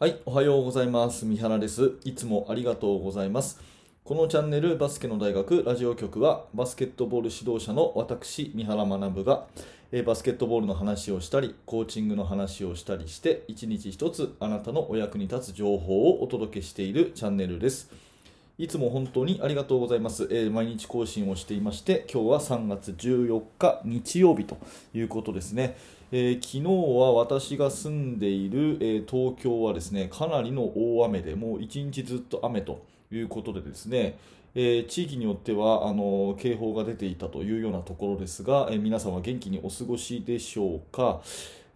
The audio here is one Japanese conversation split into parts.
はい、おはようございます。三原です。いつもありがとうございます。このチャンネルバスケの大学ラジオ局はバスケットボール指導者の私、三原学がバスケットボールの話をしたり、コーチングの話をしたりして、一日一つあなたのお役に立つ情報をお届けしているチャンネルです。いつも本当にありがとうございます。えー毎日更新をしていまして、今日は3月14日日曜日ということですね。えー昨日は私が住んでいる、えー東京はですね、かなりの大雨で、もう一日ずっと雨ということでですね、えー地域によってはあの警報が出ていたというようなところですが、え皆さんは元気にお過ごしでしょうか。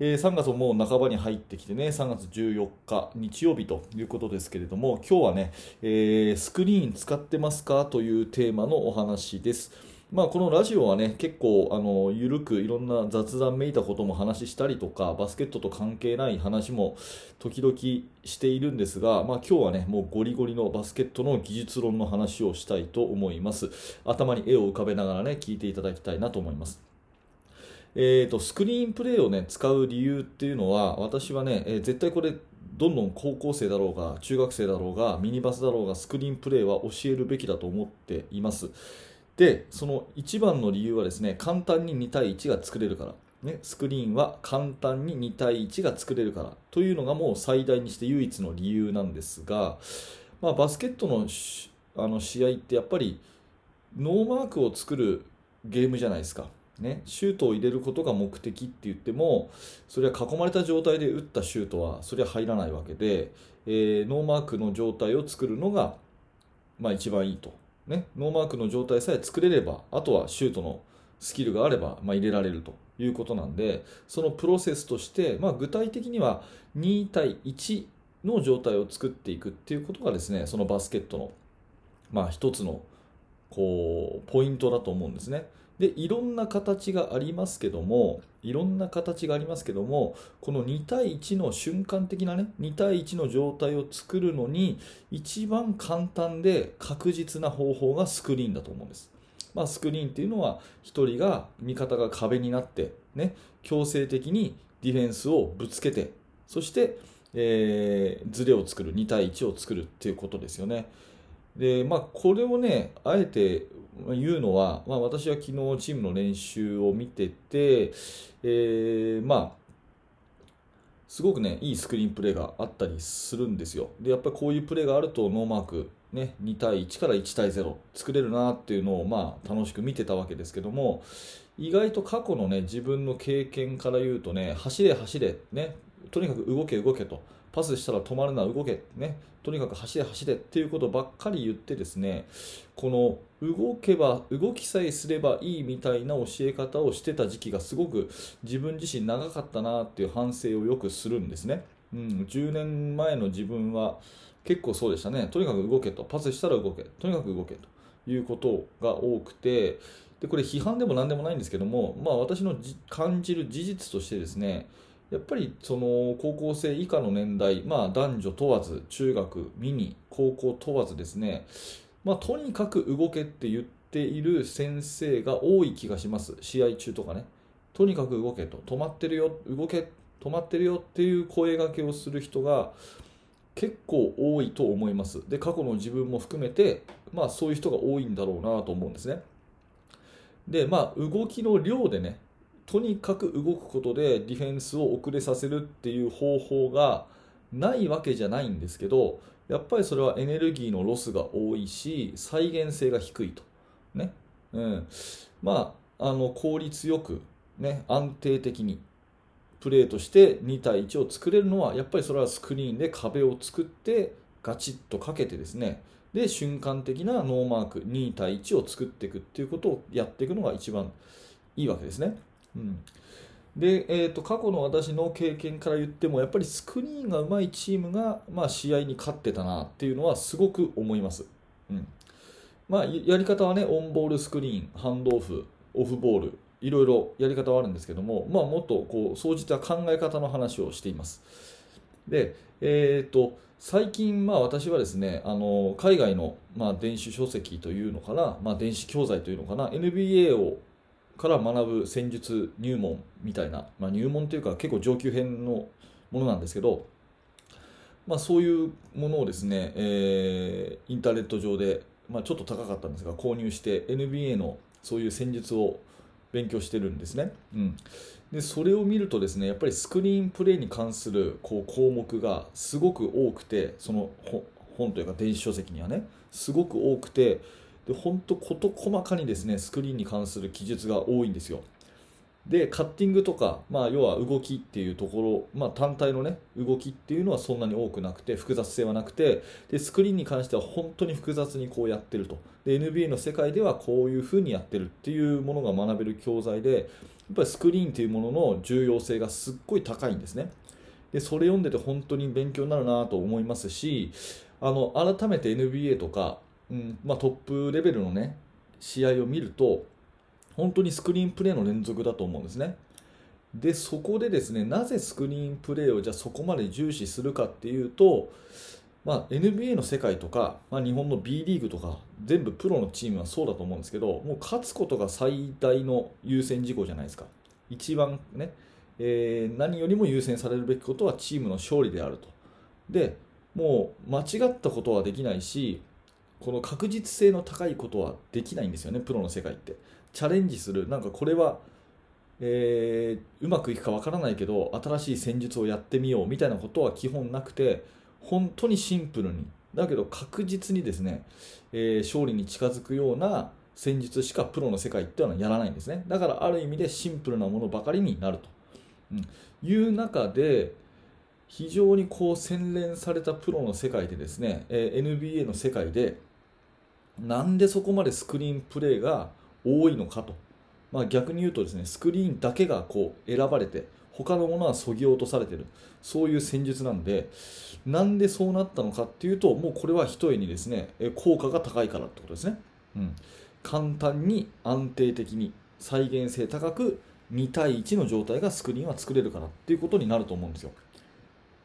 えー3月ももう半ばに入ってきてね、3月14日日曜日ということですけれども、今日はね、えースクリーン使ってますかというテーマのお話です。まあ、このラジオはね、結構あのゆるくいろんな雑談めいたことも話したりとか、バスケットと関係ない話も時々しているんですが、まあ、今日はね、もうゴリゴリのバスケットの技術論の話をしたいと思います。頭に絵を浮かべながらね、聞いていただきたいなと思います。えー、とスクリーンプレイを、ね、使う理由っていうのは私はね、えー絶対これどんどん高校生だろうが中学生だろうがミニバスだろうがスクリーンプレイは教えるべきだと思っていますでその一番の理由はですね簡単に2対1が作れるから。ね、スクリーンは簡単に2対1が作れるから。というのがもう最大にして唯一の理由なんですが、まあ、バスケットのあの試合ってやっぱりノーマークを作るゲームじゃないですか、ね、シュートを入れることが目的って言ってもそれは囲まれた状態で打ったシュートはそれは入らないわけで、えーノーマークの状態を作るのが、まあ、一番いいと、ね、ノーマークの状態さえ作れればあとはシュートのスキルがあれば、まあ、入れられるということなんでそのプロセスとして、まあ、具体的には2対1の状態を作っていくっていうことがですねそのバスケットの、まあ、一つのこうポイントだと思うんですね。でいろんな形がありますけどもいろんな形がありますけどもこの2対1の瞬間的なね2対1の状態を作るのに一番簡単で確実な方法がスクリーンだと思うんです。まあ、スクリーンっていうのは1人が味方が壁になって、ね、強制的にディフェンスをぶつけてそして、えーズレを作る2対1を作るっていうことですよね。でまあ、これをねあえて言うのは、まあ、私は昨日チームの練習を見てて、えーまあすごくねいいスクリーンプレーがあったりするんですよ。でやっぱりこういうプレーがあるとノーマーク、ね、2対1から1対0作れるなっていうのを、まあ、楽しく見てたわけですけども意外と過去のね自分の経験から言うとね走れ走れ、ね、とにかく動け動けとパスしたら止まるな動け、ね、とにかく走れ走れっていうことばっかり言ってですねこの動けば動きさえすればいいみたいな教え方をしてた時期がすごく自分自身長かったなっていう反省をよくするんですね、うん、10年前の自分は結構そうでしたね。とにかく動けと。パスしたら動け。とにかく動けということが多くてでこれ批判でも何でもないんですけども、まあ、私の感じる事実としてですねやっぱりその高校生以下の年代、まあ、男女問わず中学ミニ高校問わずですね、まあ、とにかく動けって言っている先生が多い気がします。試合中とかね。とにかく動けと。止まってるよ動け止まってるよっていう声掛けをする人が結構多いと思います。で過去の自分も含めて、まあ、そういう人が多いんだろうなと思うんですね。でまあ動きの量でねとにかく動くことでディフェンスを遅れさせるっていう方法がないわけじゃないんですけどやっぱりそれはエネルギーのロスが多いし再現性が低いと。ね、うん、まああの効率よくね安定的にプレーとして2対1を作れるのはやっぱりそれはスクリーンで壁を作ってガチッとかけてですね。で瞬間的なノーマーク2対1を作っていくっていうことをやっていくのが一番いいわけですね。うん。でえー、と過去の私の経験から言ってもやっぱりスクリーンが上手いチームが、まあ、試合に勝ってたなっていうのはすごく思います、うん。まあ、やり方はねオンボールスクリーンハンドオフオフボールいろいろやり方はあるんですけども、まあ、もっとこう総じた考え方の話をしています。で、えー、と最近、まあ、私はですねあの海外の、まあ、電子書籍というのかな、まあ、電子教材というのかな NBA をから学ぶ戦術入門みたいな、まあ、入門というか結構上級編のものなんですけど、まあ、そういうものをですね、えーインターネット上で、まあ、ちょっと高かったんですが購入して NBA のそういう戦術を勉強してるんですね、うん、でそれを見るとですねやっぱりスクリーンプレイに関するこう項目がすごく多くてその本というか電子書籍にはねすごく多くてで本当事細かにですねスクリーンに関する記述が多いんですよ。でカッティングとか、まあ、要は動きっていうところ、まあ、単体の、ね、動きっていうのはそんなに多くなくて複雑性はなくてでスクリーンに関しては本当に複雑にこうやってると。で NBA の世界ではこういうふうにやってるっていうものが学べる教材でやっぱりスクリーンというものの重要性がすっごい高いんですね。でそれ読んでて本当に勉強になるなと思いますしあの改めて NBA とか、うんまあ、トップレベルの、ね、試合を見ると本当にスクリーンプレーの連続だと思うんですね。でそこでですねなぜスクリーンプレーをじゃあそこまで重視するかっていうと、まあ、NBA の世界とか、まあ、日本の B リーグとか全部プロのチームはそうだと思うんですけどもう勝つことが最大の優先事項じゃないですか一番ね、えー、何よりも優先されるべきことはチームの勝利であるとでもう間違ったことはできないしこの確実性の高いことはできないんですよねプロの世界って。チャレンジする。なんかこれは、えー、うまくいくかわからないけど新しい戦術をやってみようみたいなことは基本なくて本当にシンプルに。だけど確実にですね、えー、勝利に近づくような戦術しかプロの世界っていうのはやらないんですね。だからある意味でシンプルなものばかりになると、うん、いう中で非常にこう洗練されたプロの世界でですね、えー、NBA の世界でなんでそこまでスクリーンプレーが多いのかと、まあ、逆に言うとですねスクリーンだけがこう選ばれて他のものはそぎ落とされてる。そういう戦術なんでなんでそうなったのかっていうともうこれはひとえにですね効果が高いからってことですね、うん、簡単に安定的に再現性高く2対1の状態がスクリーンは作れるからっていうことになると思うんですよ。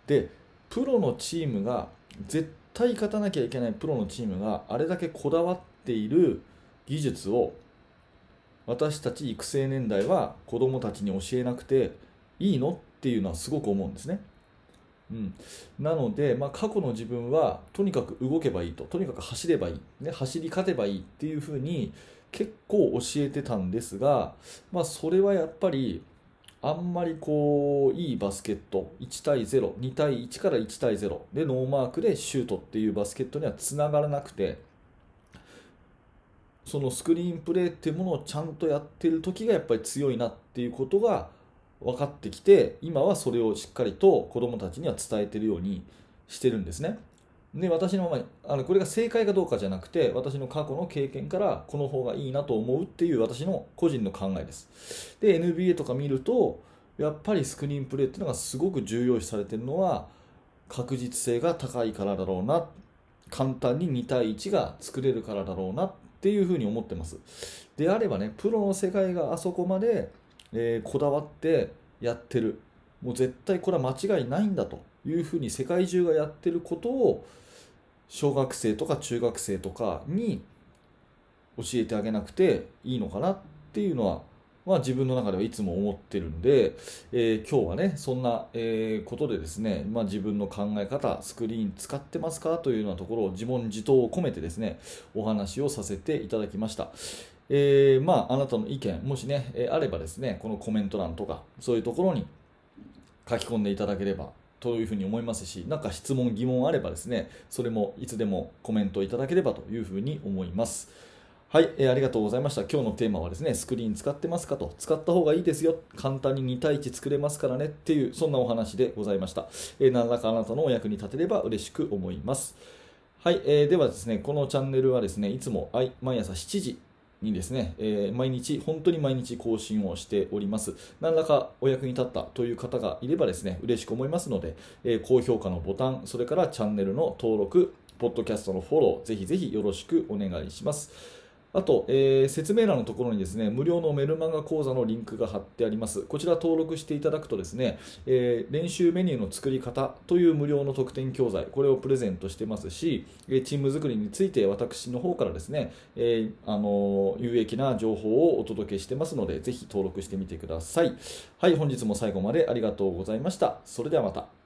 でプロのチームが絶対勝たなきゃいけないプロのチームがあれだけこだわっている技術を私たち育成年代は子どもたちに教えなくていいのっていうのはすごく思うんですね。うん、なので、まあ、過去の自分はとにかく動けばいいととにかく走ればいい、ね、走り勝てばいいっていうふうに結構教えてたんですが、まあ、それはやっぱりあんまりこういいバスケット1対02対1から1対0でノーマークでシュートっていうバスケットにはつながらなくてそのスクリーンプレーっていうものをちゃんとやってる時がやっぱり強いなっていうことが分かってきて今はそれをしっかりと子どもたちには伝えてるようにしてるんですね。で私のあのこれが正解かどうかじゃなくて私の過去の経験からこの方がいいなと思うっていう私の個人の考えです。で NBA とか見るとやっぱりスクリーンプレーっていうのがすごく重要視されてるのは確実性が高いからだろうな簡単に2対1が作れるからだろうなっていうふうに思ってます。であればねプロの世界があそこまで、えー、こだわってやってるもう絶対これは間違いないんだというふうに世界中がやってることを小学生とか中学生とかに教えてあげなくていいのかなっていうのは、まあ、自分の中ではいつも思ってるんで、えー、今日はねそんな、えー、ことでですね、まあ、自分の考え方スクリーン使ってますかというようなところを自問自答を込めてですねお話をさせていただきました。えー、まあ、あなたの意見もしね、えあればですねこのコメント欄とかそういうところに書き込んでいただければというふうに思いますし、何か質問、疑問あればですね、それもいつでもコメントいただければというふうに思います。はい、えー、ありがとうございました。今日のテーマはですね、スクリーン使ってますかと、使った方がいいですよ、簡単に2対1作れますからねっていう、そんなお話でございました。えー、何らかあなたのお役に立てれば嬉しく思います。はい、えー、ではですね、このチャンネルはですね、いつも毎朝7時、にですね、えー、毎日、本当に毎日更新をしております。何らかお役に立ったという方がいればですね、嬉しく思いますので、えー、高評価のボタン、それからチャンネルの登録、ポッドキャストのフォロー、ぜひぜひよろしくお願いします。あと、えー、説明欄のところにですね、無料のメルマガ講座のリンクが貼ってあります。こちら登録していただくとですね、えー、練習メニューの作り方という無料の特典教材、これをプレゼントしてますし、チーム作りについて私の方からですね、えー、あの有益な情報をお届けしてますので、ぜひ登録してみてください。はい、本日も最後までありがとうございました。それではまた。